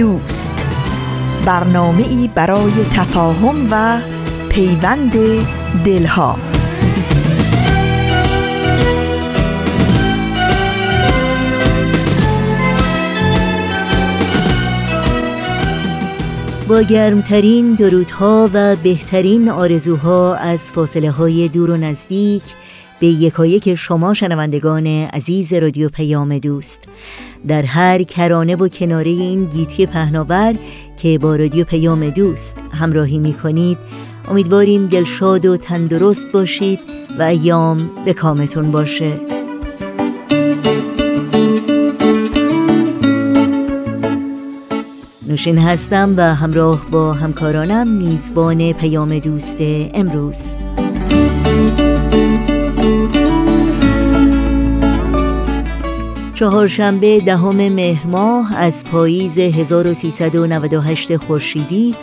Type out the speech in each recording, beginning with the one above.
دوست. برنامه ای برای تفاهم و پیوند دلها. با گرمترین درودها و بهترین آرزوها از فاصله های دور و نزدیک به یکایک شما شنوندگان عزیز رادیو پیام دوست. در هر کرانه و کناره این گیتی پهناور که با رادیو پیام دوست همراهی می کنید امیدواریم دلشاد و تندرست باشید و ایام به کامتون باشه. نوشین هستم و همراه با همکارانم میزبان پیام دوست امروز. چهارشنبه دهم مهر ماه از پاییز 1398 خورشیدی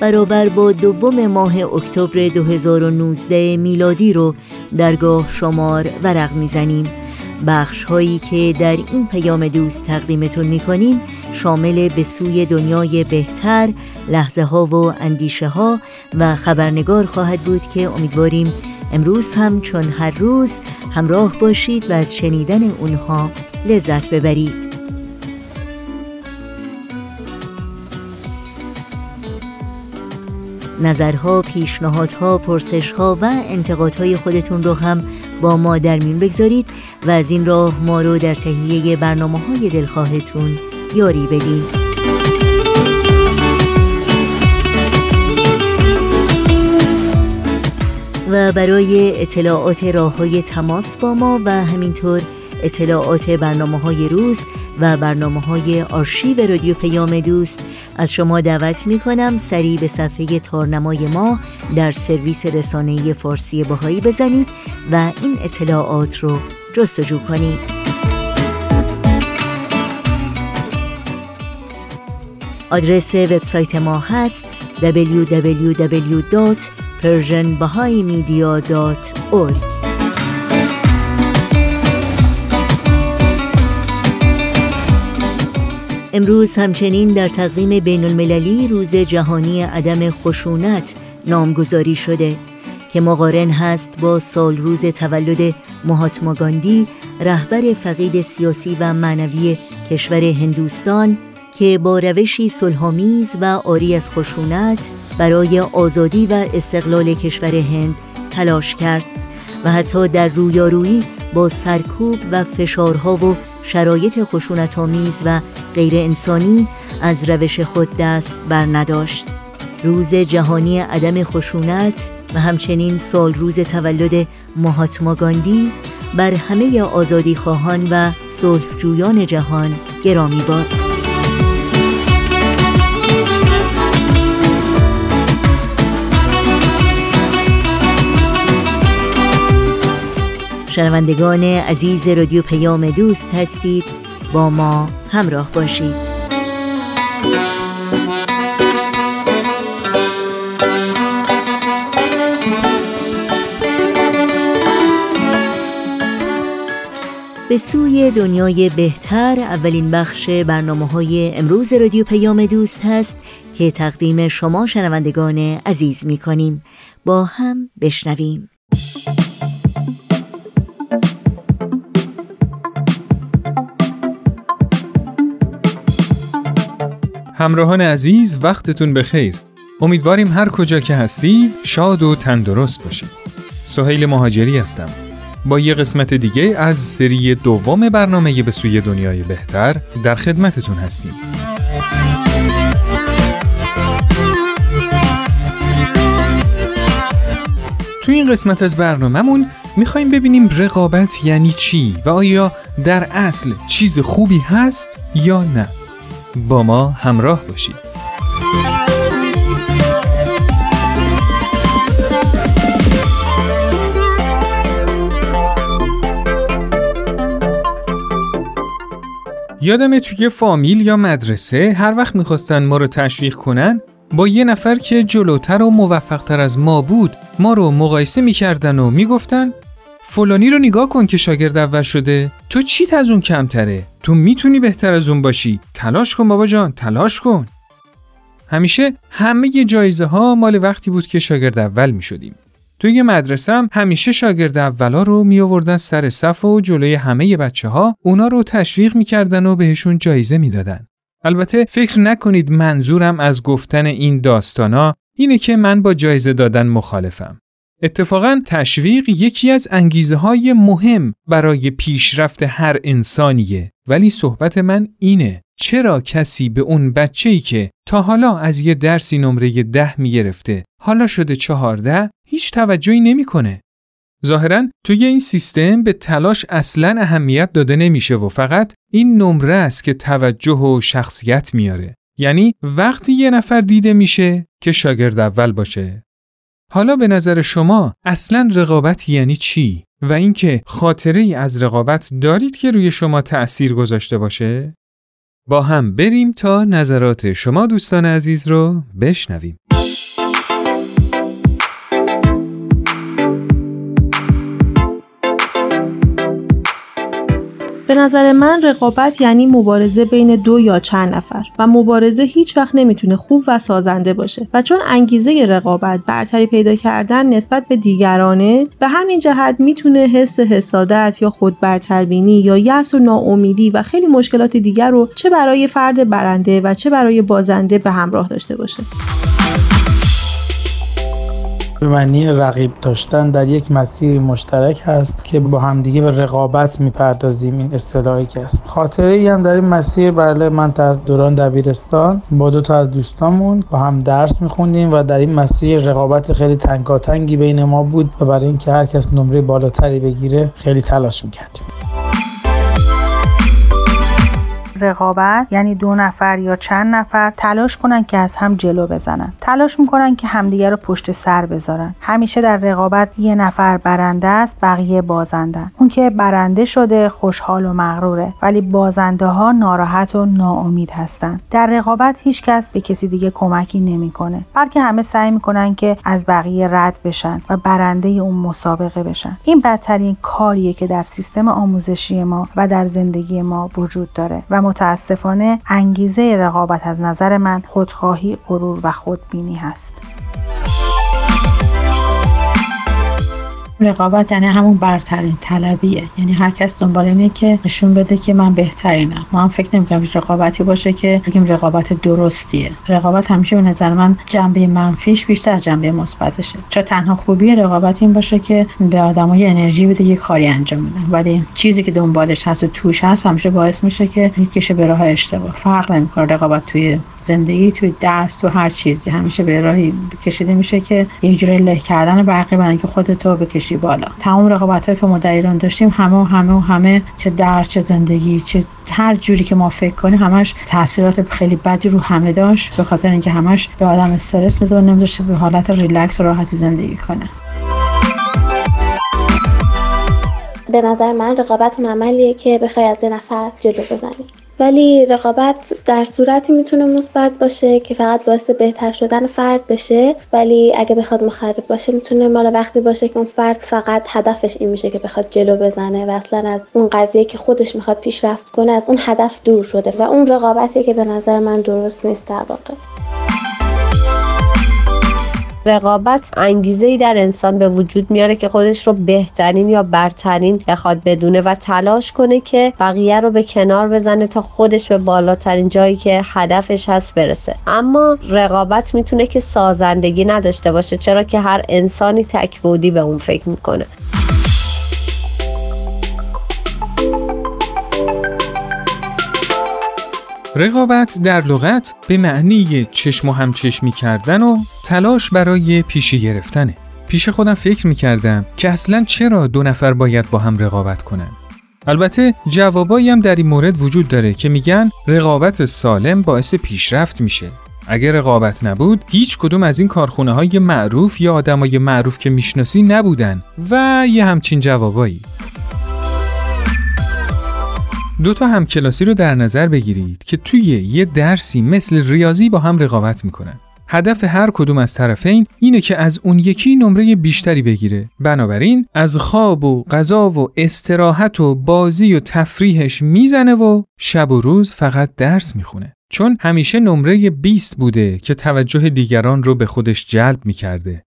برابر با دوم ماه اکتبر 2019 میلادی رو درگاه شمار ورق می‌زنیم. بخش هایی که در این پیام دوست تقدیمتون می‌کنیم شامل به سوی دنیای بهتر لحظه ها و اندیشه ها و خبرنگار خواهد بود که امیدواریم امروز هم چون هر روز همراه باشید و از شنیدن اونها لذت ببرید نظرها، پیشنهادها، پرسشها و انتقادهای خودتون رو هم با ما در میون بگذارید و از این راه ما رو در تهیه برنامه های دلخواهتون یاری بدید. و برای اطلاعات راه های تماس با ما و همینطور اطلاعات برنامه های روز و برنامه های آرشیو رادیو پیام دوست. از شما دعوت می کنم سریع به صفحه تارنمای ما در سرویس رسانه فارسی باهایی بزنید و این اطلاعات رو جستجو کنید. آدرس وبسایت ما هست www.persianbahaimedia.org امروز همچنین در تقویم بین المللی روز جهانی عدم خشونت نامگذاری شده که مقارن هست با سال روز تولد مهاتما گاندی رهبر فقید سیاسی و معنوی کشور هندوستان که با روشی صلحآمیز و آری از خشونت برای آزادی و استقلال کشور هند تلاش کرد و حتی در رویارویی با سرکوب و فشارها و شرایط خشونتآمیز و غیر انسانی از روش خود دست بر نداشت. روز جهانی عدم خشونت و همچنین سال روز تولد مهاتما گاندی بر همه آزادی خواهان و صلحجویان جهان گرامی باد. شنوندگان عزیز رادیو پیام دوست هستید با ما همراه باشید. به سوی دنیای بهتر اولین بخش برنامه های امروز رادیو پیام دوست هست که تقدیم شما شنوندگان عزیز می کنیم با هم بشنویم. همراهان عزیز وقتتون بخیر. امیدواریم هر کجا که هستید شاد و تندرست باشید. سهیل مهاجری هستم. با یه قسمت دیگه از سری دوم برنامه به سوی دنیای بهتر در خدمتتون هستیم. تو این قسمت از برنامهمون می‌خوایم ببینیم رقابت یعنی چی و آیا در اصل چیز خوبی هست یا نه. با ما همراه باشید. یادمه توی فامیل یا مدرسه هر وقت می‌خواستن ما رو تشویق کنن با یه نفر که جلوتر و موفقتر از ما بود ما رو مقایسه می‌کردن و می‌گفتن فلانی رو نگاه کن که شاگرد اول شده تو چیت از اون کمتره تو می‌تونی بهتر از اون باشی تلاش کن بابا جان تلاش کن همیشه همه جایزه ها مال وقتی بود که شاگرد اول می شدیم. توی مدرسه هم همیشه شاگرد اولا رو می آوردن سر صف و جلوی همه بچه ها اونا رو تشویق می‌کردن و بهشون جایزه می‌دادن. البته فکر نکنید منظورم از گفتن این داستانا اینه که من با جایزه دادن مخالفم. اتفاقا تشویق یکی از انگیزه های مهم برای پیشرفت هر انسانیه ولی صحبت من اینه چرا کسی به اون بچه ای که تا حالا از یه درسی نمره ده می گرفته حالا شده چهارده هیچ توجهی نمی‌کنه. ظاهرا توی این سیستم به تلاش اصلا اهمیت داده نمیشه و فقط این نمره است که توجه و شخصیت میاره. یعنی وقتی یه نفر دیده میشه که شاگرد اول باشه. حالا به نظر شما اصلا رقابت یعنی چی؟ و اینکه خاطره ای از رقابت دارید که روی شما تأثیر گذاشته باشه؟ با هم بریم تا نظرات شما دوستان عزیز رو بشنویم. به نظر من رقابت یعنی مبارزه بین دو یا چند نفر و مبارزه هیچ وقت نمی‌تونه خوب و سازنده باشه و چون انگیزه رقابت برتری پیدا کردن نسبت به دیگرانه به همین جهت می‌تونه حس حسادت یا خود برتربینی یا یأس و ناامیدی و خیلی مشکلات دیگر رو چه برای فرد برنده و چه برای بازنده به همراه داشته باشه. به معنی رقیب داشتن در یک مسیر مشترک هست که با همدیگه به رقابت می‌پردازیم. این اصطلاحی که است خاطره هم در این مسیر بله من در دوران دبیرستان با دو تا از دوستامون با هم درس میخوندیم و در این مسیر رقابت خیلی تنگاتنگی بین ما بود و برای اینکه هر کس نمره بالاتری بگیره خیلی تلاش می‌کردیم. رقابت یعنی دو نفر یا چند نفر تلاش کنن که از هم جلو بزنن. تلاش می‌کنن که همدیگه رو پشت سر بذارن. همیشه در رقابت یه نفر برنده است بقیه بازنده. اون که برنده شده خوشحال و مغروره. ولی بازنده ها ناراحت و ناامید هستن. در رقابت هیچ کس به کسی دیگه کمکی نمی‌کنه. بلکه همه سعی می‌کنن که از بقیه رد بشن و برنده اون مسابقه بشن. این بدترین کاریه که در سیستم آموزشی ما و در زندگی ما وجود داره و متاسفانه انگیزه رقابت از نظر من خودخواهی، غرور و خودبینی هست. رقابت یعنی همون برترین طلبیه. یعنی هر کس دنبال اینه که نشون بده که من بهترینم. ما هم فکر نمی‌کنم رقابتی باشه که بگیم رقابت درستیه. رقابت همیشه به نظر من جنبه منفیش بیشتر از جنبه مثبتشه. چون تنها خوبی رقابت این باشه که به آدمای انرژی بده یه کاری انجام بدن. ولی چیزی که دنبالش هست و توش هست همیشه باعث میشه که یکیشه به راه اشتباه. فرق نمی‌کنه رقابت توی زندگی توی درس تو هر چیزی. همیشه به راهی کشیده میشه که یه جوری له کردن بقیه برای اینکه خودتو بکشی بالا. تمام رقابت که ما در ایران داشتیم همه و همه و همه چه درس چه زندگی چه هر جوری که ما فکر کنیم همش تاثیرات خیلی بدی رو همه داشت. به خاطر اینکه همش به آدم استرس میده و نمیداشته به حالت ریلکس و راحتی زندگی کنه. به نظر من رقابت اون عملیه که بخوای از نفر جلو بزنی. ولی رقابت در صورتی می‌تونه مثبت باشه که فقط باعث بهتر شدن فرد بشه. ولی اگه بخواد مخرب باشه می‌تونه مال وقتی باشه که اون فرد فقط هدفش این میشه که بخواد جلو بزنه و اصلا از اون قضیه که خودش می‌خواد پیشرفت کنه از اون هدف دور شده و اون رقابتی که به نظر من درست نیست در واقع. رقابت انگیزه ای در انسان به وجود میاره که خودش رو بهترین یا برترین بخواد بدونه و تلاش کنه که بقیه رو به کنار بزنه تا خودش به بالاترین جایی که هدفش هست برسه. اما رقابت می‌تونه که سازندگی نداشته باشه چرا که هر انسانی تکبودی به اون فکر می‌کنه. رقابت در لغت به معنی چشم و همچشمی کردن و تلاش برای پیشی گرفتنه. پیش خودم فکر می‌کردم که اصلا چرا دو نفر باید با هم رقابت کنن. البته جوابایی هم در این مورد وجود داره که میگن رقابت سالم باعث پیشرفت میشه. اگر رقابت نبود هیچ کدوم از این کارخونه های معروف یا آدمای معروف که می‌شناسی نبودن و یه همچین جوابایی. دو تا همکلاسی رو در نظر بگیرید که توی یه درسی مثل ریاضی با هم رقابت می‌کنن. هدف هر کدوم از طرفین اینه که از اون یکی نمره بیشتری بگیره. بنابراین از خواب و غذا و استراحت و بازی و تفریحش می‌زنه و شب و روز فقط درس می‌خونه. چون همیشه نمره 20 بوده که توجه دیگران رو به خودش جلب می‌کرده.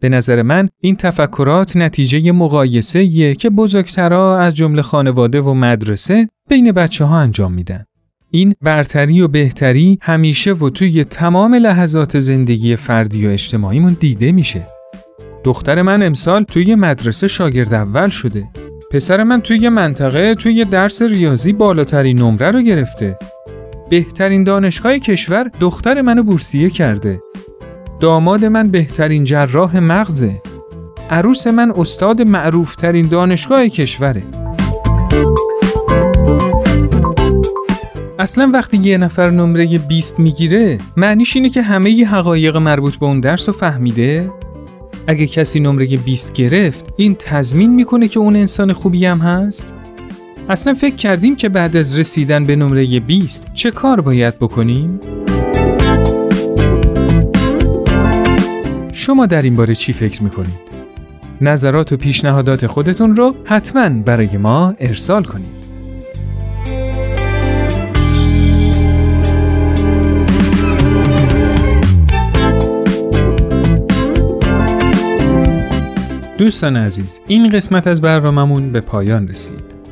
به نظر من این تفکرات نتیجه مقایسه که بزرگترها از جمله خانواده و مدرسه بین بچه ها انجام میدن. این برتری و بهتری همیشه و توی تمام لحظات زندگی فردی و اجتماعیمون دیده میشه. دختر من امسال توی مدرسه شاگرد اول شده. پسر من توی منطقه توی درس ریاضی بالاترین نمره رو گرفته. بهترین دانشگاه کشور دختر منو بورسیه کرده. داماد من بهترین جراح مغزه. عروس من استاد معروفترین دانشگاه کشوره. اصلا وقتی یه نفر نمره 20 می‌گیره معنیش اینه که همه ی حقایق مربوط به اون درس رو فهمیده؟ اگه کسی نمره 20 گرفت این تضمین می‌کنه که اون انسان خوبی هم هست؟ اصلا فکر کردیم که بعد از رسیدن به نمره 20 چه کار باید بکنیم؟ شما در این باره چی فکر می‌کنید؟ نظرات و پیشنهادات خودتون رو حتما برای ما ارسال کنید. دوستان عزیز این قسمت از برنامهمون به پایان رسید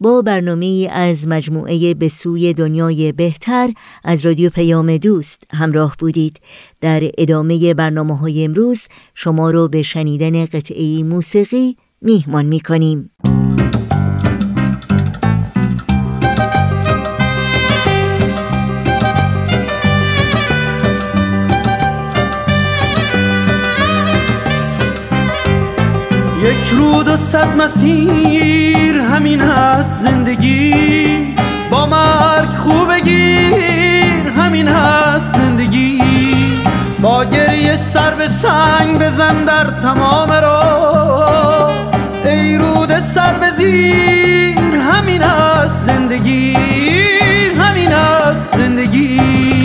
با برنامه از مجموعه به سوی دنیای بهتر از رادیو پیام دوست همراه بودید. در ادامه برنامه های امروز شما رو به شنیدن قطعه موسیقی میهمان می‌کنیم. یک رود و صد مسیر همین هست زندگی. با مرگ خوب بگیر همین هست زندگی. با گریه سر به سنگ بزن در تمام را ای رود سر به زیر همین هست زندگی. همین هست زندگی.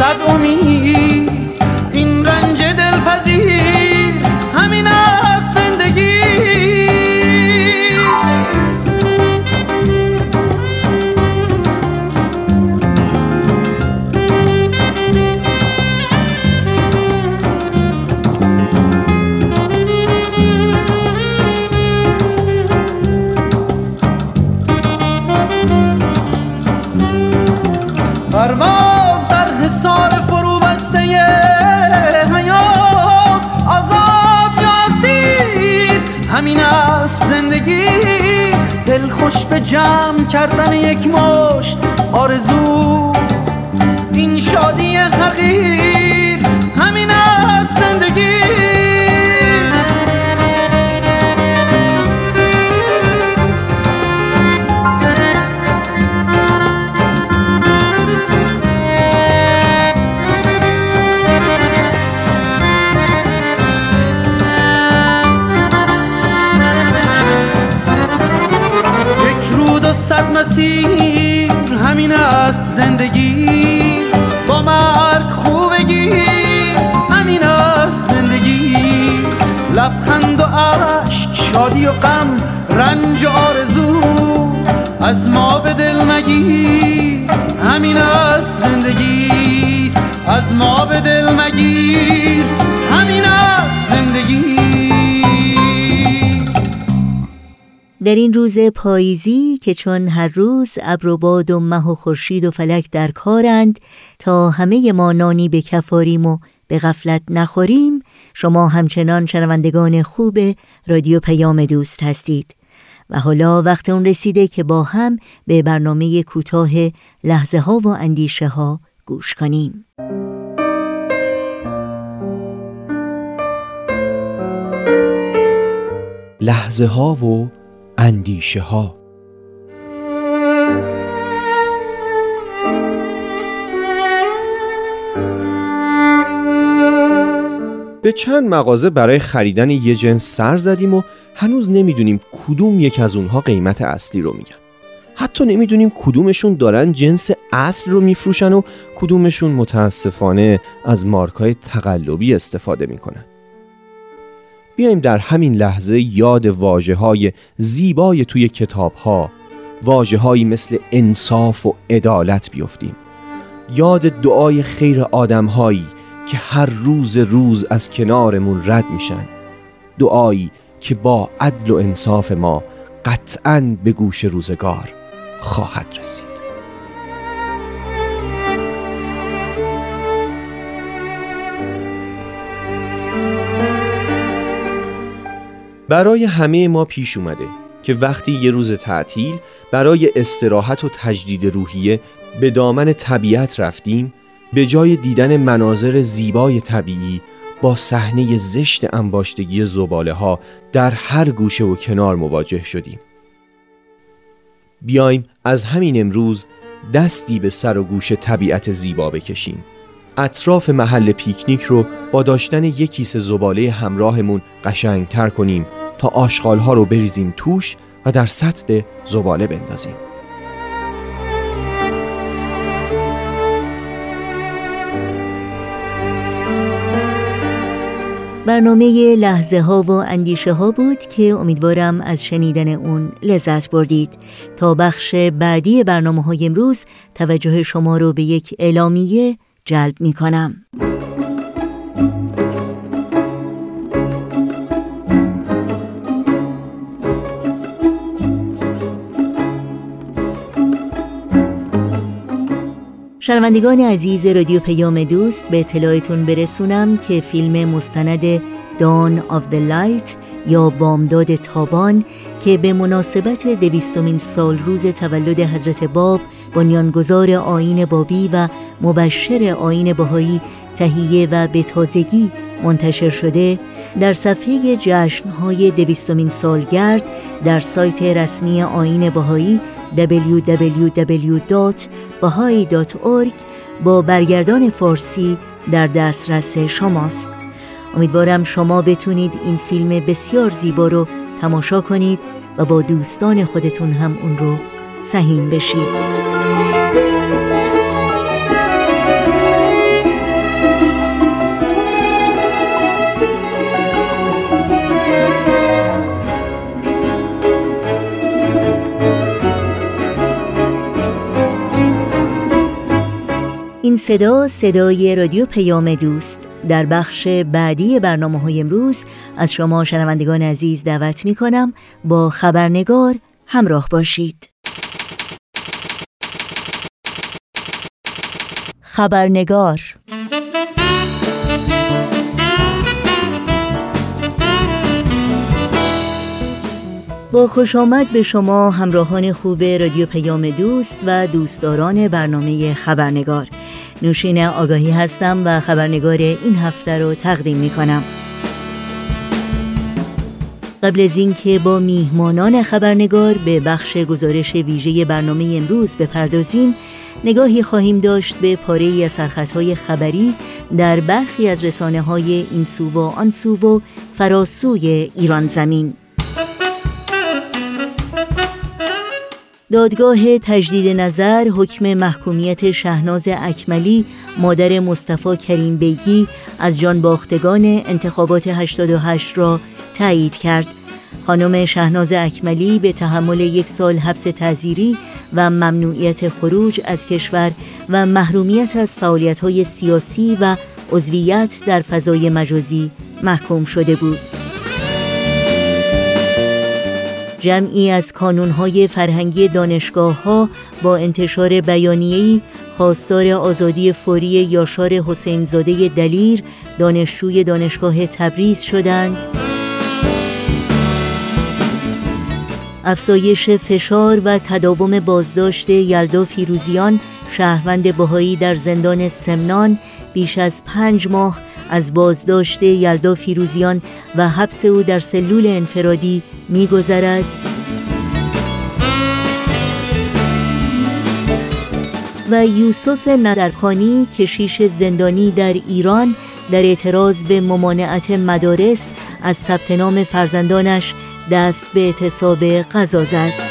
صد امید آرزو در این روز پاییزی که چون هر روز ابر و باد و مه و خورشید و فلک در کارند تا همه ما نانی به کفاریم و به غفلت نخوریم شما همچنان شنوندگان خوب رادیو پیام دوست هستید. و حالا وقت اون رسیده که با هم به برنامه کوتاه لحظه ها و اندیشه ها گوش کنیم. لحظه ها و اندیشه ها به چند مغازه برای خریدن یه جنس سر زدیم و هنوز نمی‌دونیم کدوم یک از اونها قیمت اصلی رو میگن. حتی نمی‌دونیم کدومشون دارن جنس اصل رو میفروشن و کدومشون متاسفانه از مارکای تقلبی استفاده می‌کنن. بیایم در همین لحظه یاد واجه های زیبای توی کتاب ها واجه هایی مثل انصاف و عدالت بیفتیم. یاد دعای خیر آدم هایی که هر روز روز از کنارمون رد میشن. دعایی که با عدل و انصاف ما قطعا به گوش روزگار خواهد رسید. برای همه ما پیش اومده که وقتی یه روز تعطیل برای استراحت و تجدید روحیه به دامن طبیعت رفتیم به جای دیدن مناظر زیبای طبیعی با صحنه زشت انباشتگی زباله ها در هر گوشه و کنار مواجه شدیم. بیایم از همین امروز دستی به سر و گوش طبیعت زیبا بکشیم. اطراف محل پیکنیک رو با داشتن یک کیسه زباله همراهمون قشنگتر کنیم تا آشغالها رو بریزیم توش و در سطح زباله بندازیم برنامه لحظه ها و اندیشه ها بود که امیدوارم از شنیدن اون لذت بردید تا بخش بعدی برنامه های امروز توجه شما رو به یک اعلامیه جلب می کنم. شنوندگان عزیز رادیو پیام دوست به اطلاعتون برسونم که فیلم مستند Dawn of the Light یا بامداد تابان که به مناسبت دویستمین سال روز تولد حضرت باب بنیانگذار آین بابی و مبشر آین بهایی تهیه و به تازگی منتشر شده در صفحه جشنهای دویستمین سالگرد در سایت رسمی آین بهایی www.bahai.org با برگردان فارسی در دسترس شماست. امیدوارم شما بتونید این فیلم بسیار زیبا رو تماشا کنید و با دوستان خودتون هم اون رو سهیم بشید. این صدا صدای رادیو پیام دوست. در بخش بعدی برنامه های امروز از شما شنوندگان عزیز دعوت می کنم با خبرنگار همراه باشید. خبرنگار با خوش آمد به شما همراهان خوب رادیو پیام دوست و دوستداران برنامه خبرنگار. نوشین آگاهی هستم و خبرنگار این هفته رو تقدیم می کنم قبل از اینکه با میهمانان خبرنگار به بخش گزارش ویژه برنامه امروز بپردازیم نگاهی خواهیم داشت به پاره ای از سرخطهای خبری در برخی از رسانه های این سو و آن سو و فراسوی ایران زمین. دادگاه تجدید نظر حکم محکومیت شهناز اکملی مادر مصطفی کریم بیگی از جان باختگان انتخابات 88 را تایید کرد خانم شهناز اکملی به تحمل یک سال حبس تعذیری و ممنوعیت خروج از کشور و محرومیت از فعالیت‌های سیاسی و عضویت در فضای مجازی محکوم شده بود. جمعی از کانونهای فرهنگی دانشگاه ها با انتشار بیانیه‌ای خواستار آزادی فوری یاشار حسینزاده دلیر دانشجوی دانشگاه تبریز شدند. افزایش فشار و تداوم بازداشت یلدا فیروزیان شهروند بهایی در زندان سمنان بیش از پنج ماه از بازداشت یلدا فیروزیان و حبس او در سلول انفرادی میگذرد. و یوسف ندرخانی کشیش زندانی در ایران در اعتراض به ممانعت مدارس از ثبت نام فرزندانش دست به اعتصاب غذا زد.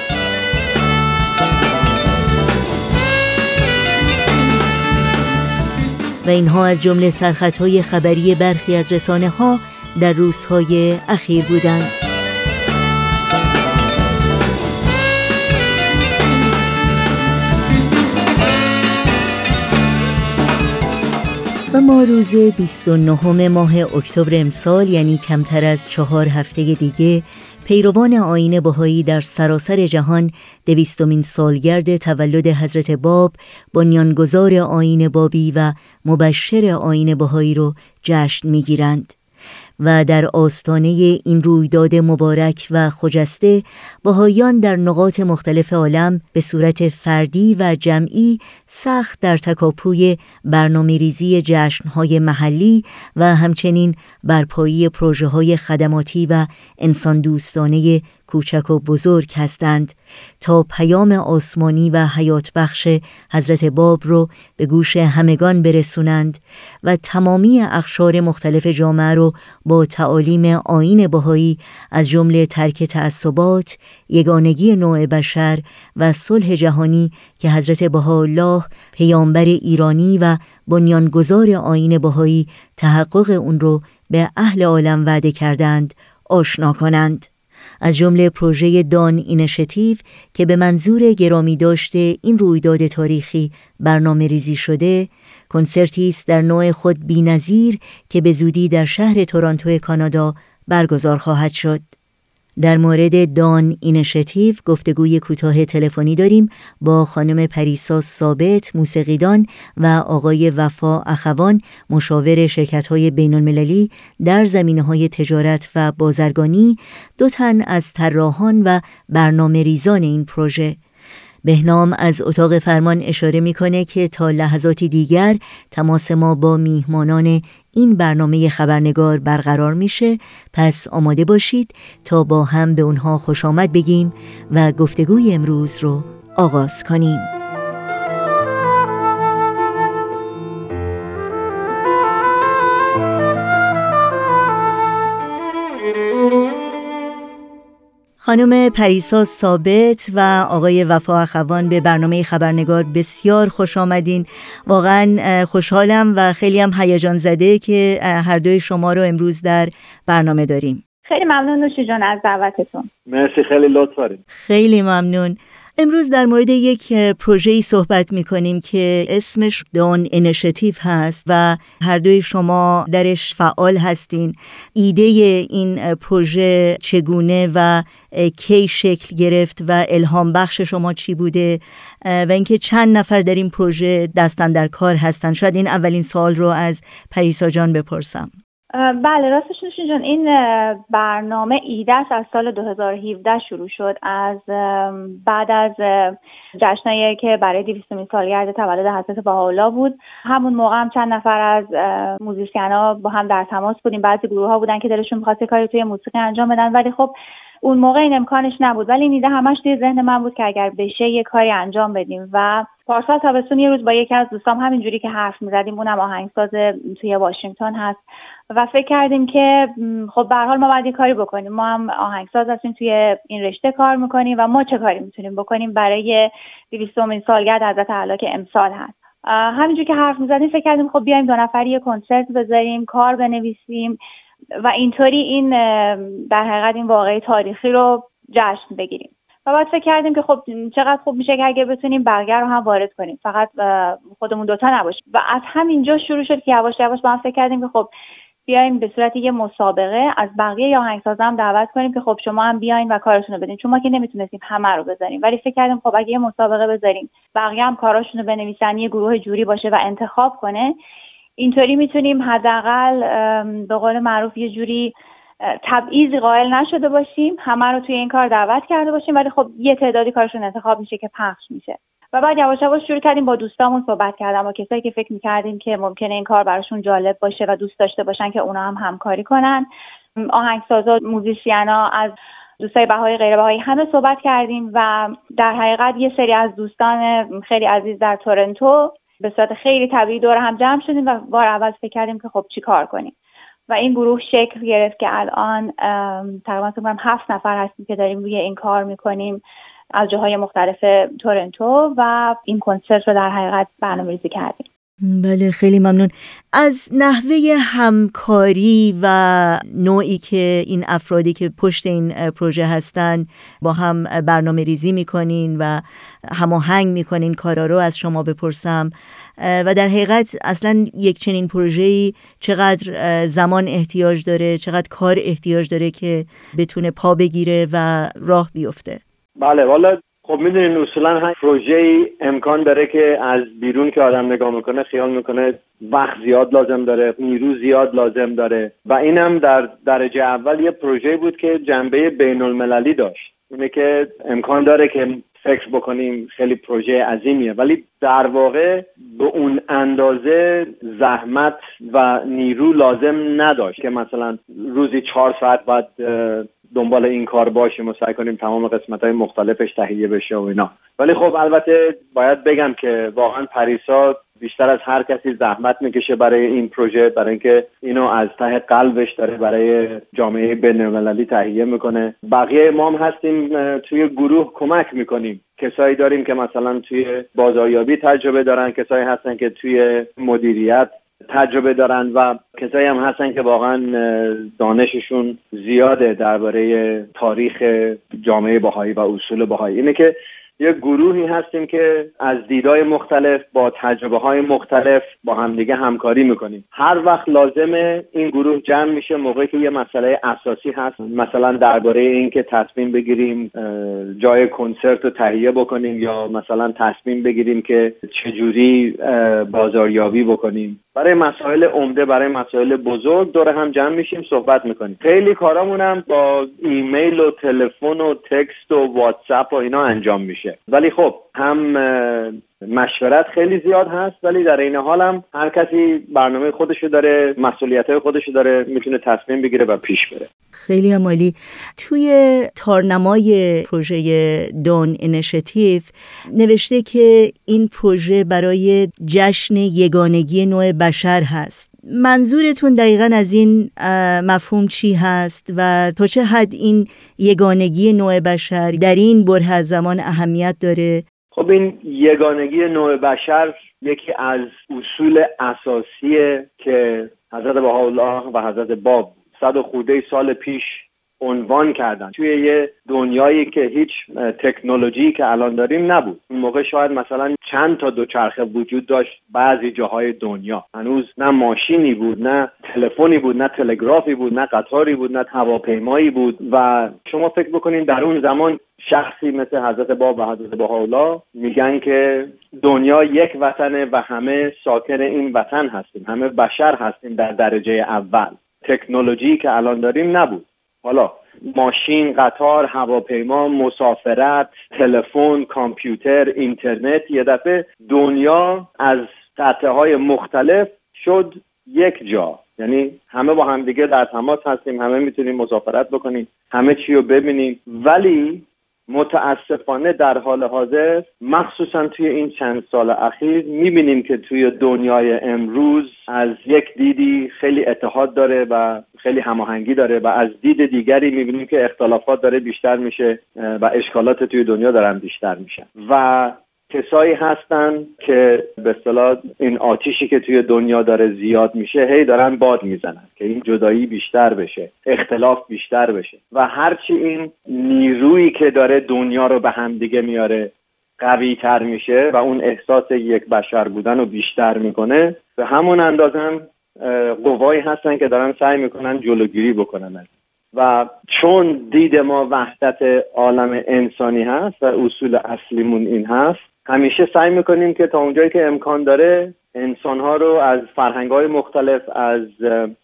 و اینها از جمله سرخطهای خبری برخی از رسانه ها در روزهای اخیر بودند. و ما روز 29 ماه اکتبر امسال یعنی کمتر از چهار هفته دیگه پیروان آین بهایی در سراسر جهان دویستمین سالگرد تولد حضرت باب بنیانگذار آین بابی و مبشر آین بهایی رو جشن می‌گیرند. و در آستانه این رویداد مبارک و خجسته بهایان در نقاط مختلف عالم به صورت فردی و جمعی سخت در تکاپوی برنامه ریزی جشنهای محلی و همچنین برپایی پروژه های خدماتی و انسان دوستانه کوچک و بزرگ هستند تا پیام آسمانی و حیات بخش حضرت باب رو به گوش همگان برسونند و تمامی اخشار مختلف جامعه رو با تعالیم آین بهایی از جمله ترک تعصبات، یگانگی نوع بشر و صلح جهانی که حضرت بهاءالله پیامبر ایرانی و بنیانگذار آین بهایی تحقق اون رو به اهل عالم وعده کردند آشنا کنند. از جمله پروژه دان اینشتیو که به منظور گرامی داشته این رویداد تاریخی برنامه ریزی شده کنسرتی است در نوع خود بینظیر که به زودی در شهر تورانتو کانادا برگزار خواهد شد. در مورد دان اینشتیو گفتگوی کوتاه تلفنی داریم با خانم پریسا ثابت موسیقیدان و آقای وفا اخوان مشاور شرکت های بین المللی در زمینه های تجارت و بازرگانی دو تن از طراحان و برنامه ریزان این پروژه. بهنام از اتاق فرمان اشاره می‌کنه که تا لحظاتی دیگر تماس ما با میهمانان این برنامه خبرنگار برقرار میشه. پس آماده باشید تا با هم به اونها خوش آمد بگیم و گفتگوی امروز رو آغاز کنیم. خانم پریسا ثابت و آقای وفا اخوان به برنامه خبرنگار بسیار خوش آمدین. واقعا خوشحالم و خیلی هم هیجان زده که هر دوی شما رو امروز در برنامه داریم. خیلی ممنون نوشی جان از دعوتتون. مرسی خیلی لطف خیلی ممنون. امروز در مورد یک پروژه‌ای صحبت می کنیم که اسمش دان انشتیو هست و هر دوی شما درش فعال هستین. ایده این پروژه چگونه و کی شکل گرفت و الهام بخش شما چی بوده و اینکه چند نفر در این پروژه دستن در کار هستن. شاید این اولین سال رو از پریسا جان بپرسم. بله راستش نوشین جان این برنامه ایدهش از سال 2017 شروع شد. از بعد از جشنایی که برای 200 سالگرد تولد حضرت بهاءالله بود. همون موقع هم چند نفر از موزیسین ها با هم در تماس بودیم. بعضی گروه ها بودن که دلشون می‌خواست کاری توی موسیقی انجام بدن. ولی خب اون موقع این امکانش نبود. ولی این ایده همش توی ذهن من بود که اگر بشه یه کاری انجام بدیم. و پارسال تابستون یه روز با یکی از دوستام همینجوری که حرف می‌زدیم اونم آهنگساز توی واشنگتن هست. و فکر کردیم که خب به حال ما باید یه کاری بکنیم. ما هم آهنگساز هستیم توی این رشته کار می‌کنیم و ما چه کاری می‌تونیم بکنیم برای دویستمین سالگرد حضرت اعلی که امسال هست. همینجور که حرف می‌زدیم فکر کردیم خب بیایم دو نفری یه کنسرت بذاریم کار بنویسیم و اینطوری این در حقیقت این واقعی تاریخی رو جشن بگیریم. و بعد فکر کردیم که خب چقدر خوب میشه که اگه بتونیم بقیه رو هم وارد کنیم. فقط خودمون دوتا نباشیم. و از همینجا شروع شد که یواش یواش با هم فکر کردیم که خب بیایم به صورت یه مسابقه از بقیه یا آهنگسازا هم دعوت کنیم که خب شما هم بیاین و کارشون رو بدین. چون ما که نمی‌تونستیم همه رو بذاریم. ولی فکر کردیم خب اگه یه مسابقه بذاریم بقیه هم کاراشون رو بنویسن یه گروه جوری باشه و انتخاب کنه اینطوری می‌تونیم حداقل به قول معروف یه جوری تبعیضی قائل نشده باشیم. همه رو توی این کار دعوت کرده باشیم. ولی خب یه تعدادی کارشون انتخاب میشه که پخش میشه. و بعد یواش یواش شروع کردیم با دوستامون صحبت کردم با کسایی که فکر می‌کردیم که ممکنه این کار براشون جالب باشه و دوست داشته باشن که اونا هم همکاری کنن. آهنگسازا موزیسینا از دوستای بهای غیر بهایی همه صحبت کردیم و در حقیقت یه سری از دوستان خیلی عزیز در تورنتو به صورت خیلی طبیعی دور هم جمع شدیم و بار اول فکر کردیم که خب چی کار کنیم. و این گروه شکل گرفت که الان تقریبا هفت نفر هستیم که داریم روی این کار می‌کنیم. از جاهای مختلف تورنتو و این کنسرت رو در حقیقت برنامه ریزی کردیم. بله خیلی ممنون. از نحوه همکاری و نوعی که این افرادی که پشت این پروژه هستن با هم برنامه ریزی می‌کنین و هماهنگ می‌کنین کارا رو از شما بپرسم و در حقیقت اصلا یک چنین پروژه‌ای چقدر زمان احتیاج داره چقدر کار احتیاج داره که بتونه پا بگیره و راه بیفته؟ بله والا خب می‌دونین اصولا هر پروژه ای امکان داره که از بیرون که آدم نگاه می‌کنه خیال می‌کنه وقت زیاد لازم داره نیرو زیاد لازم داره. و اینم در درجه اول یه پروژه بود که جنبه بین المللی داشت. اینه که امکان داره که فکر بکنیم خیلی پروژه عظیمیه. ولی در واقع به اون اندازه زحمت و نیرو لازم نداشت که مثلا روزی چهار ساعت باید دنبال این کار باشیم و سعی کنیم تمام قسمت های مختلفش تهیه بشه و اینا. ولی خب البته باید بگم که واقعا پریسا بیشتر از هر کسی زحمت می‌کشه برای این پروژه برای اینکه اینو از ته قلبش داره برای جامعه بینالمللی تهیه می‌کنه. بقیه ما هم هستیم توی گروه کمک می‌کنیم. کسایی داریم که مثلا توی بازاریابی تجربه دارن کسایی هستن که توی مدیریت تجربه دارن و کسایی هم هستن که واقعا دانششون زیاده درباره تاریخ جامعه باهایی و اصول باهایی اینه که یک گروهی هستیم که از دیدای مختلف با تجربه های مختلف با همدیگه همکاری می‌کنیم. هر وقت لازمه این گروه جمع میشه موقعی که یه مسئله اساسی هست مثلا درباره اینکه تصمیم بگیریم جای کنسرت رو تهیه بکنیم یا مثلا تصمیم بگیریم که چجوری بازاریابی بکنیم. برای مسائل عمده برای مسائل بزرگ دور هم جمع میشیم صحبت می‌کنیم. خیلی کارامون با ایمیل و تلفن و تکست و واتساپ و اینا انجام میشه. ولی خب هم مشورت خیلی زیاد هست ولی در این حال هم هر کسی برنامه خودشو داره مسئولیت خودشو داره می‌تونه تصمیم بگیره و پیش بره. خیلی عمالی توی تارنمای پروژه دون انشتیف نوشته که این پروژه برای جشن یگانگی نوع بشر هست. منظورتون دقیقا از این مفهوم چی هست و تا چه حد این یگانگی نوع بشر در این بره زمان اهمیت داره؟ خب این یگانگی نوع بشر یکی از اصول اساسیه که حضرت بهاءالله و حضرت باب صد و خوده سال پیش عنوان کردن. توی یه دنیایی که هیچ تکنولوژی که الان داریم نبود. اون موقع شاید مثلا چند تا دوچرخه وجود داشت بعضی جاهای دنیا. هنوز نه ماشینی بود نه تلفنی بود نه تلگرافی بود نه قطاری بود نه هواپیمایی بود. و شما فکر بکنین در اون زمان شخصی مثل حضرت باب و حضرت بهاءالله میگن که دنیا یک وطنه و همه ساکن این وطن هستیم. همه بشر هستیم در درجه اول. تکنولوژی که الان داریم نبود. حالا ماشین قطار هواپیما مسافرت تلفن کامپیوتر اینترنت یه دفعه دنیا از سطح های مختلف شد یک جا. یعنی همه با همدیگه در تماس هستیم همه می‌تونیم مسافرت بکنیم همه چی رو ببینیم. ولی متاسفانه در حال حاضر مخصوصا توی این چند سال اخیر می‌بینیم که توی دنیای امروز از یک دیدی خیلی اتحاد داره و خیلی هماهنگی داره و از دید دیگری می‌بینیم که اختلافات داره بیشتر میشه و اشکالات توی دنیا دارن بیشتر میشن. و کسایی هستن که به اصطلاح این آتیشی که توی دنیا داره زیاد میشه هی دارن باد می‌زنن که این جدایی بیشتر بشه اختلاف بیشتر بشه. و هرچی این نیرویی که داره دنیا رو به هم دیگه میاره قوی تر میشه و اون احساس یک بشر بودن رو بیشتر می‌کنه به همون اندازه هم قوایی هستن که دارن سعی می‌کنن جلوگیری بکنن. و چون دید ما وحدت عالم انسانی هست و اصول اصلیمون این هست همیشه سعی می‌کنیم که تا اونجایی که امکان داره انسانها رو از فرهنگ های مختلف از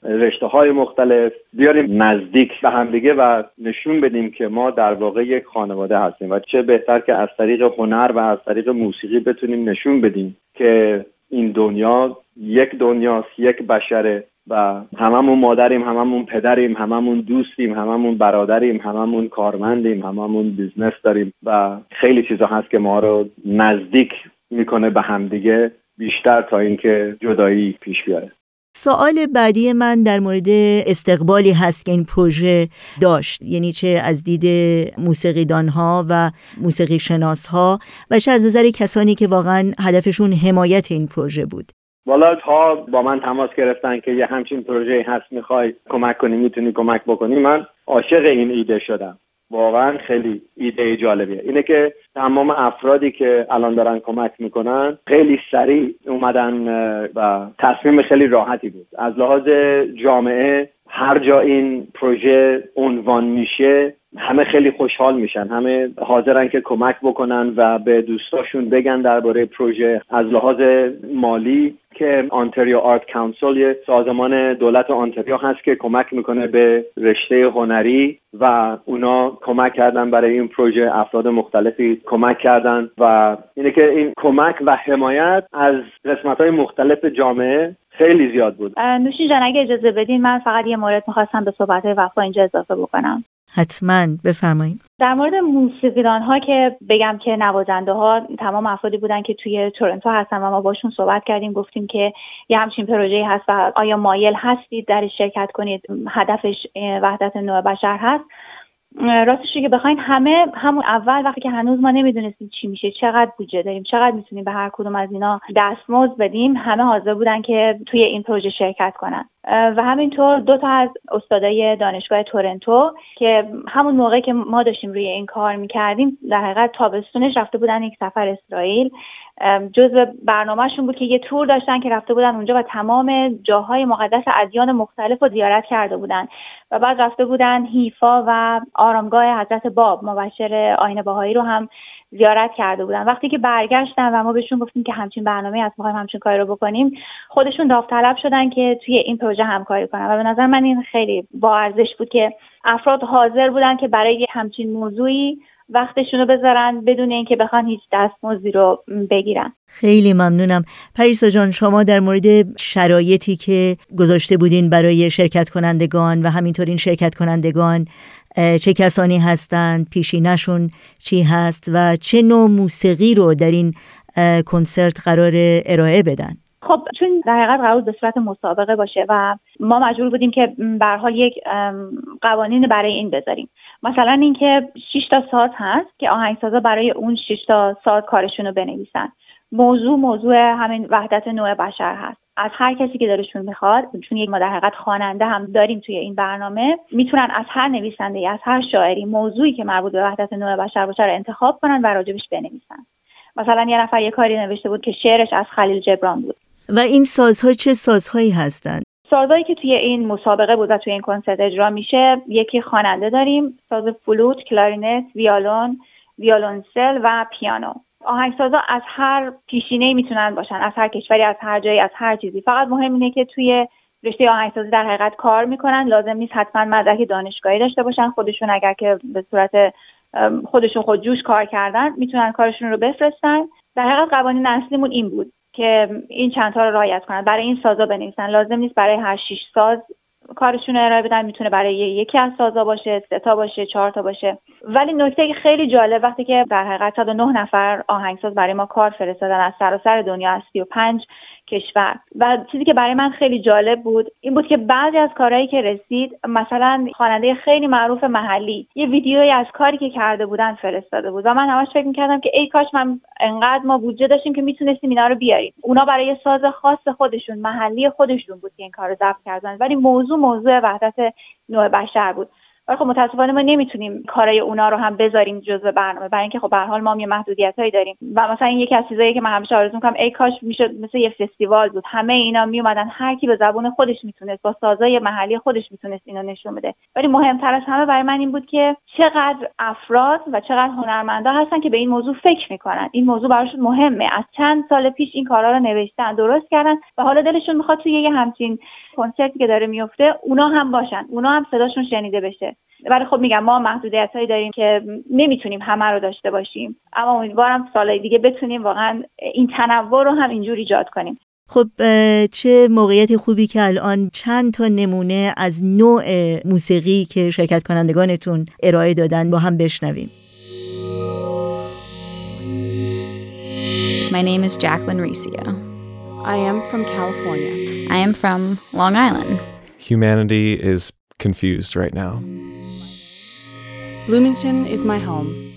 رشته های مختلف بیاریم نزدیک به همدیگه و نشون بدیم که ما در واقع یک خانواده هستیم و چه بهتر که از طریق هنر و از طریق موسیقی بتونیم نشون بدیم که این دنیا یک دنیاست یک بشره. و هممون مادریم هممون پدریم هممون دوستیم هممون برادریم هممون کارمندیم هممون بیزنس داریم و خیلی چیزا هست که ما رو نزدیک می‌کنه به همدیگه بیشتر تا اینکه جدایی پیش بیاره. سوال بعدی من در مورد استقبالی هست که این پروژه داشت یعنی چه از دید موسیقیدان ها و موسیقی شناس ها و چه از نظر کسانی که واقعا هدفشون حمایت این پروژه بود. والا تا با من تماس گرفتن که یه همچین پروژه هست می‌خوای کمک کنی می‌تونی کمک بکنی من عاشق این ایده شدم. واقعا خیلی ایده جالبیه. اینه که تمام افرادی که الان دارن کمک می‌کنن خیلی سریع اومدن و تصمیم خیلی راحتی بود. از لحاظ جامعه هر جا این پروژه عنوان میشه همه خیلی خوشحال میشن. همه حاضرن که کمک بکنن و به دوستاشون بگن درباره پروژه. از لحاظ مالی که آنتریو آرت کانسل یه سازمان دولت آنتریو هست که کمک می‌کنه به رشته هنری و اونا کمک کردن برای این پروژه. افراد مختلفی کمک کردن و اینه که این کمک و حمایت از قسمت های مختلف جامعه خیلی زیاد بود. نوشین جان اگه اجازه بدین من فقط یه مورد می‌خواستم به صحبت وفا اینجا اضافه بکنم. حتما بفرمایید. در مورد موسیقیدان ها که بگم که نوازنده ها تمام افرادی بودن که توی تورنتو هستن و ما باشون صحبت کردیم گفتیم که یه همچین پروژه هست و آیا مایل هستید در شرکت کنید؟ هدفش وحدت نوع بشر هست. راستش که بخواین همه همون اول وقتی که هنوز ما نمی‌دونستیم چی میشه چقدر بودجه داریم چقدر می‌تونیم به هر کدوم از اینا دستمزد بدیم همه حاضر بودن که توی این پروژه شرکت کنن. و همینطور دو تا از استادای دانشگاه تورنتو که همون موقع که ما داشتیم روی این کار می‌کردیم در حقیقت تابستونش رفته بودن یک سفر اسرائیل. جزء برنامهشون بود که یه تور داشتن که رفته بودن اونجا و تمام جاهای مقدس ادیان مختلف رو زیارت کرده بودن. و بعد رفته بودن هیفا و آرامگاه حضرت باب مبشر آین باهایی رو هم زیارت کرده بودن. وقتی که برگشتن و ما بهشون گفتیم که همچین برنامه از می‌خوایم همچین کاری رو بکنیم خودشون داوطلب شدن که توی این پروژه همکاری کنن. و به نظر من این خیلی با ارزش بود که افراد حاضر بودن که برای همچین موضوعی وقتشون رو بذارن بدون اینکه بخوان هیچ دستمزدی رو بگیرن. خیلی ممنونم. پریسا جان شما در مورد شرایطی که گذاشته بودین برای شرکت کنندگان و همینطور این شرکت کنندگان چه کسانی هستند پیشینشون چی هست و چه نوع موسیقی رو در این کنسرت قرار ارائه بدن. خب چون در حقیقت قرار به صورت مسابقه باشه و ما مجبور بودیم که به حال یک قوانین برای این بذاریم. مثلا اینکه 6 تا ساز هست که آهنگسازا برای اون 6 تا ساز کارشون رو بنویسن. موضوع موضوع همین وحدت نوع بشر هست. از هر کسی که دلشون می‌خواد چون یک ما در حقیقت خواننده هم داریم توی این برنامه می‌تونن از هر نویسنده از هر شاعری موضوعی که مربوط به وحدت نوع بشر باشه رو انتخاب کنن و راجبش بنویسن. مثلا یه نفر یه کاری نوشته بود که شعرش از خلیل جبران بود. و این سازها چه سازهایی هستند؟ سازهایی که توی این مسابقه بود و توی این کنسرت اجرا میشه یکی خواننده داریم ساز فلوت کلارینت ویالون ویولونسل و پیانو. آهنگسازا از هر پیشینه می‌تونن باشن از هر کشوری از هر جایی از هر چیزی. فقط مهم اینه که توی رشته آهنگسازی در حقیقت کار می‌کنن. لازم نیست حتما مدرک دانشگاهی داشته باشن. خودشون اگر که به صورت خودشون خود جوش کار کردن می‌تونن کارشون رو بفرستن. در حقیقت قوانین اصلیمون این بود که این چند تا رو رعایت کنن. برای این سازا بنویسن. لازم نیست برای هر شش ساز کارشون ارائه بدن می‌تونه برای یکی از سازا باشه سه تا باشه چهار تا باشه. ولی نکته خیلی جالب وقتی که در حقیقت 109 نفر آهنگساز برای ما کار فرستادن از سراسر دنیا از 35 کشور. و چیزی که برای من خیلی جالب بود این بود که بعضی از کارهایی که رسید مثلا خواننده خیلی معروف محلی یه ویدیویی از کاری که کرده بودن فرستاده بود و من همش فکر می‌کردم که ای کاش من انقدر ما بودجه داشتیم که می‌تونستیم اینا رو بیاریم. اونا برای ساز خاص خودشون محلی خودشون بود که این کار رو ضبط کردن. ولی موضوع موضوع وحدت نوع بشر بود. ولی خب متاسفانه ما نمی‌تونیم کارای اونا رو هم بذاریم جزء برنامه برای اینکه خب به حال ما یه محدودیتایی داریم. و مثلا این یکی از چیزایی که من همیشه آرزو می‌کنم ای کاش می‌شد مثل یه فستیوال بود. همه اینا میومدن هر کی به زبون خودش می‌تونست با سازای محلی خودش می‌تونست اینو نشون بده. ولی مهمتر از همه برای من این بود که چقدر افراد و چقدر هنرمندا هستن که به این موضوع فکر می‌کنن. این موضوع براشون مهمه. از چند سال پیش این کارا رو نوشتن درست کردن و حالا دلشون می‌خواد توی یه همچین کنسرتی که داره میفته اونا هم باشن. اونا هم صداشون شنیده بشه. ولی خب میگم ما محدودیت هایی داریم که نمی‌تونیم همه رو داشته باشیم اما امیدوارم سالهای دیگه بتونیم واقعا این تنوع رو هم اینجور ایجاد کنیم خب چه موقعیت خوبی که الان چند تا نمونه از نوع موسیقی که شرکت کنندگانتون ارائه دادن با هم بشنویم My name is Jacqueline Riccio. I am from California. I am from Long Island. Humanity is confused right now. Bloomington is my home.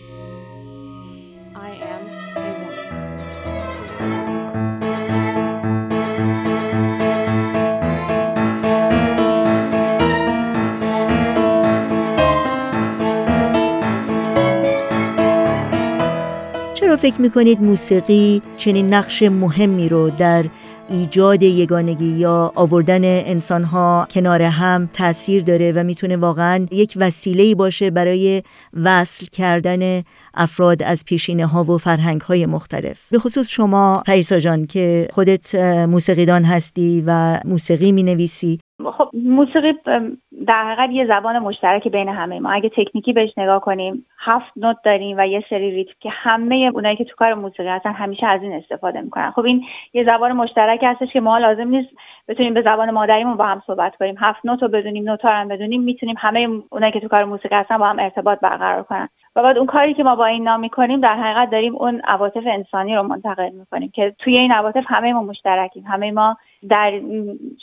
چرا فکر میکنید موسیقی چنین نقش مهمی رو در ایجاد یگانگی یا آوردن انسانها کنار هم تاثیر داره و می‌تونه واقعا یک وسیله باشه برای وصل کردن افراد از پیشینه ها و فرهنگ های مختلف. به خصوص شما پریسا جان که خودت موسیقیدان هستی و موسیقی می نویسی خب موسیقی در حقیقت یه زبان مشترک بین همه ما. اگه تکنیکی بهش نگاه کنیم هفت نوت داریم و یه سری ریتم که همه اونایی که تو کار موسیقی هستن همیشه از این استفاده می‌کنن. خب این یه زبان مشترک هستش که ما لازم نیست بتونیم به زبان مادریمون با هم صحبت کنیم. هفت نوت رو بدونیم نوت هم بدونیم می‌تونیم همه اونایی که تو کار موسیقی هستن با هم ارتباط برقرار کنن. و بعد اون کاری که ما با این نام می‌کنیم در حقیقت داریم اون عواطف انسانی رو منتقل می‌کنیم که توی این عواطف همه ما مشترکیم. همه ما در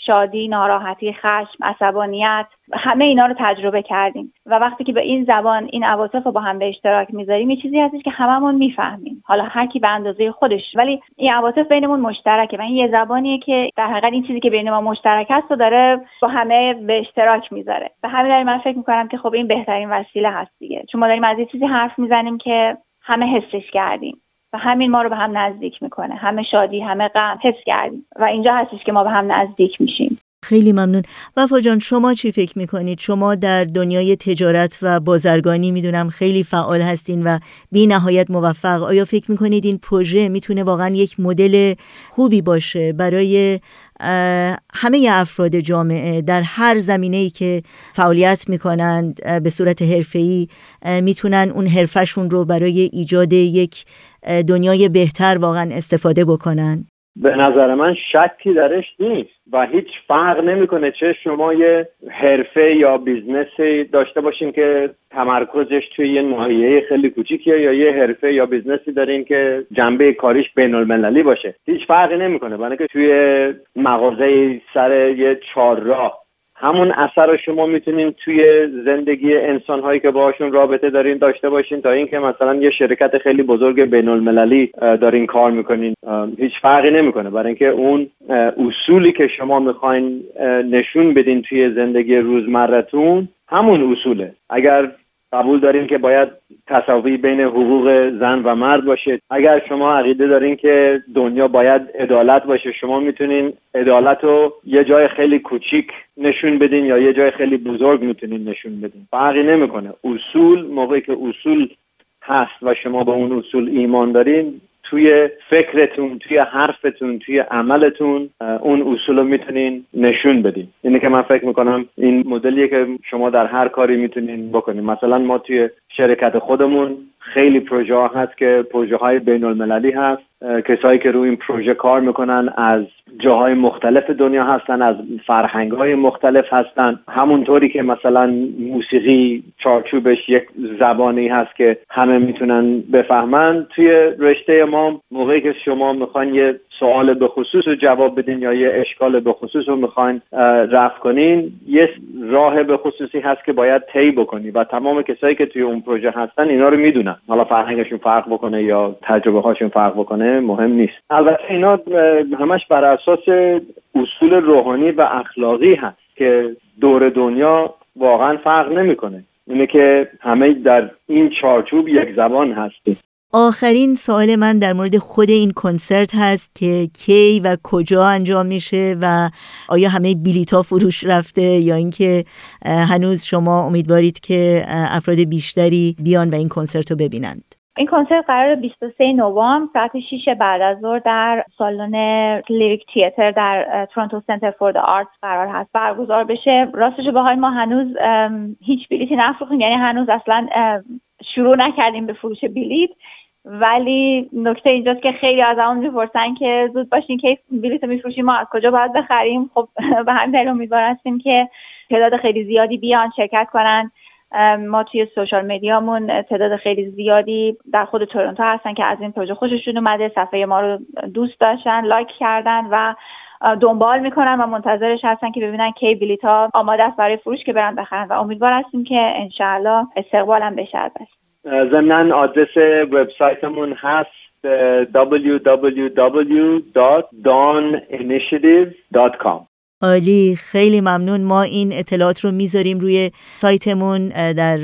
شادی ناراحتی خشم عصبانیت همه اینا رو تجربه کردیم. و وقتی که به این زبان این عواطف رو با هم به اشتراک می‌ذاریم یه چیزی هستش که هممون می‌فهمیم. حالا هر کی به اندازه خودش. ولی این عواطف بینمون مشترکه. و این یه زبانیه که در حقیقت این چیزی که بین ما مشترک هست و داره با همه به اشتراک می‌ذاره. به همین دلیل من فکر می‌کنم که خب این بهترین وسیله هست دیگه. چون ما داریم از یه چیزی حرف می‌زنیم که همه حسش کردیم. و همین ما رو به هم نزدیک می‌کنه. همه شادی همه غم حس کردیم. و اینجا هستش که ما به هم نزدیک میشیم. خیلی ممنون. وفا جان شما چی فکر می‌کنید؟ شما در دنیای تجارت و بازرگانی می‌دونم خیلی فعال هستین و بی نهایت موفق. آیا فکر می‌کنید این پروژه می‌تونه واقعا یک مدل خوبی باشه برای همه افراد جامعه در هر زمینه ای که فعالیت می‌کنند به صورت حرفه‌ای می‌تونن اون حرفشون رو برای ایجاد یک دنیای بهتر واقعا استفاده بکنن؟ به نظر من شکی درش نیست و هیچ فرق نمی‌کنه چه شما یه حرفه یا بیزنسی داشته باشین که تمرکزش توی یه ناحیه خیلی کوچیکیه یا یه حرفه یا بیزنسی دارین که جنبه کاریش بین المللی باشه. هیچ فرقی نمی‌کنه. برای که توی مغازه سر یه چهارراه همون اثر رو شما می‌تونین توی زندگی انسان هایی که باشون رابطه دارین داشته باشین تا اینکه مثلا یه شرکت خیلی بزرگ بین المللی دارین کار می‌کنین. هیچ فرقی نمی‌کنه. برای اینکه اون اصولی که شما می‌خواین نشون بدین توی زندگی روزمرتون همون اصوله. اگر قبول داریم که باید تصاوی بین حقوق زن و مرد باشه. اگر شما عقیده دارین که دنیا باید عدالت باشه شما می‌تونین عدالت رو یه جای خیلی کوچیک نشون بدین یا یه جای خیلی بزرگ می‌تونین نشون بدین. فرقی نمی‌کنه. اصول موقعی که اصول هست و شما به اون اصول ایمان دارین توی فکرتون توی حرفتون توی عملتون اون اصول رو می‌تونین نشون بدین. اینه که من فکر می‌کنم این مدلیه که شما در هر کاری می‌تونین بکنین. مثلا ما توی شرکت خودمون خیلی پروژه ها هست که پروژه های بین المللی هست کسایی که روی این پروژه کار می‌کنن از جاهای مختلف دنیا هستن از فرهنگ های مختلف هستن. همونطوری که مثلا موسیقی چارچوبش یک زبانی هست که همه می‌تونن بفهمن توی رشته ما موقعی که شما می‌خواین یه سوال به خصوص رو جواب بدین یا یه اشکال به خصوص رو می‌خواین رفع کنین یه راه به خصوصی هست که باید طی بکنی و تمام کسایی که توی اون پروژه هستن اینا رو می‌دونن. حالا فرهنگشون فرق بکنه یا تجربه هاشون فرق بکنه مهم نیست. البته اینا همش بر اساس اصول روحانی و اخلاقی هست که دور دنیا واقعا فرق نمی‌کنه. اینه که همه در این چارچوب یک زبان هستیم. آخرین سوال من در مورد خود این کنسرت هست که کی و کجا انجام میشه و آیا همه بلیتا فروش رفته یا اینکه هنوز شما امیدوارید که افراد بیشتری بیان و این کنسرت رو ببینند؟ این کنسرت قرار 23 نوامبر ساعت 6 بعد از ظهر در سالن لیریک تیاتر در تورنتو سنتر فور آرتس قرار هست برگزار بشه. راستش بخواید ما هنوز هیچ بلیتی نفروختیم یعنی هنوز اصلا شروع نکردیم به فروش بلیت. ولی نکته اینجاست که خیلی از همون می‌پرسن که زود باشین که بلیت میفروشیم ما از کجا باید بخریم؟ خب به همین دلیل امیدوار که تعداد خیلی زیادی بیان شرکت کنن. ما توی سوشال مدیامون تعداد خیلی زیادی در خود تورنتو هستن که از این پروژه خوششون اومده. صفحه ما رو دوست داشتن لایک کردن و دنبال می‌کنن و منتظرش هستن که ببینن کی بلیط ها آماده است برای فروش که برن بخرن. و امیدوار هستیم که انشاءالله استقبالم بشه بس ضمن آدرس وبسایتمون هست www.daninitiative.com عالی خیلی ممنون. ما این اطلاعات رو می‌ذاریم روی سایتمون در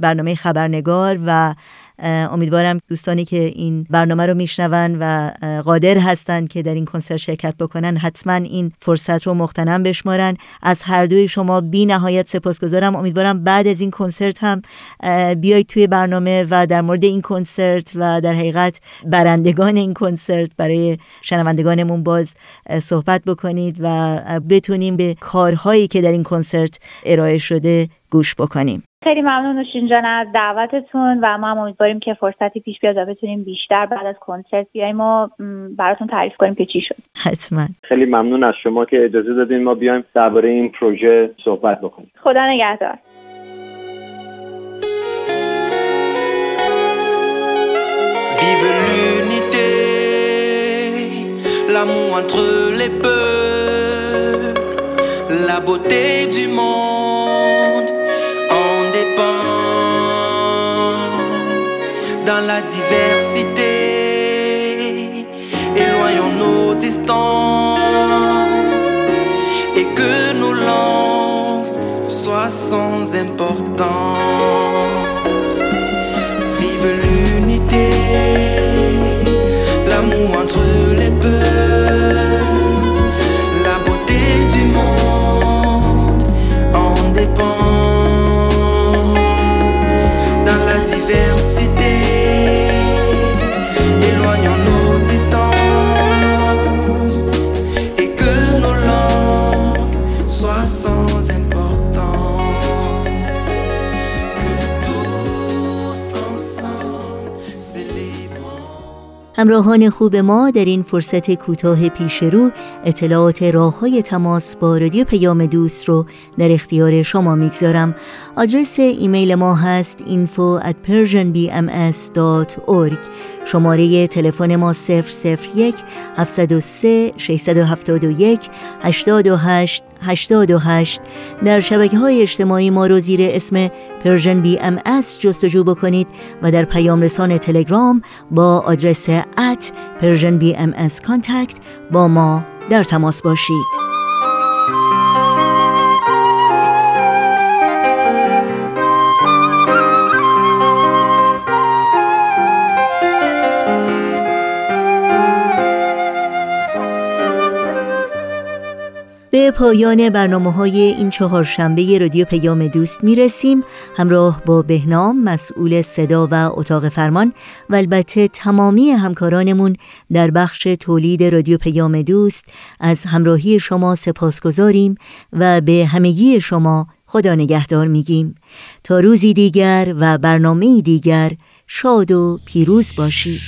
برنامه خبرنگار و امیدوارم دوستانی که این برنامه رو میشنون و قادر هستند که در این کنسرت شرکت بکنن حتما این فرصت رو مختنم بشمارن. از هر دوی شما بی نهایت سپاسگزارم. امیدوارم بعد از این کنسرت هم بیایید توی برنامه و در مورد این کنسرت و در حقیقت برندگان این کنسرت برای شنوندگانمون باز صحبت بکنید و بتونیم به کارهایی که در این کنسرت ارائه شده گوش بکنیم. خیلی ممنون نوشین جان از دعوتتون و ما هم امیدواریم که فرصتی پیش بیاد و بتونیم بیشتر بعد از کنسرت بیایم و براتون تعریف کنیم که چی شد. حتما. خیلی ممنون از شما که اجازه دادین ما بیایم درباره این پروژه صحبت بکنیم. خدا نگهدار. Vive l'unité, l'amour entre les peuples, la beauté du monde. Diversité, éloignons nos distances et que nos langues soient sans importance. همراهان خوب ما در این فرصت کوتاه پیش رو اطلاعات راه های تماس با رادیو پیام دوست رو در اختیار شما می‌گذارم. آدرس ایمیل ما هست info شماره تلفن ما 001 703 671 828 828 در شبکه های اجتماعی ما رو زیر اسم Persian BMS جستجو بکنید و در پیام رسان تلگرام با آدرس at Persian BMS Contact با ما در تماس باشید. پایان برنامه های این چهارشنبه رادیو پیام دوست می رسیم همراه با بهنام مسئول صدا و اتاق فرمان و البته تمامی همکارانمون در بخش تولید رادیو پیام دوست از همراهی شما سپاس گذاریم و به همگی شما خدا نگهدار میگیم. تا روزی دیگر و برنامه دیگر شاد و پیروز باشید.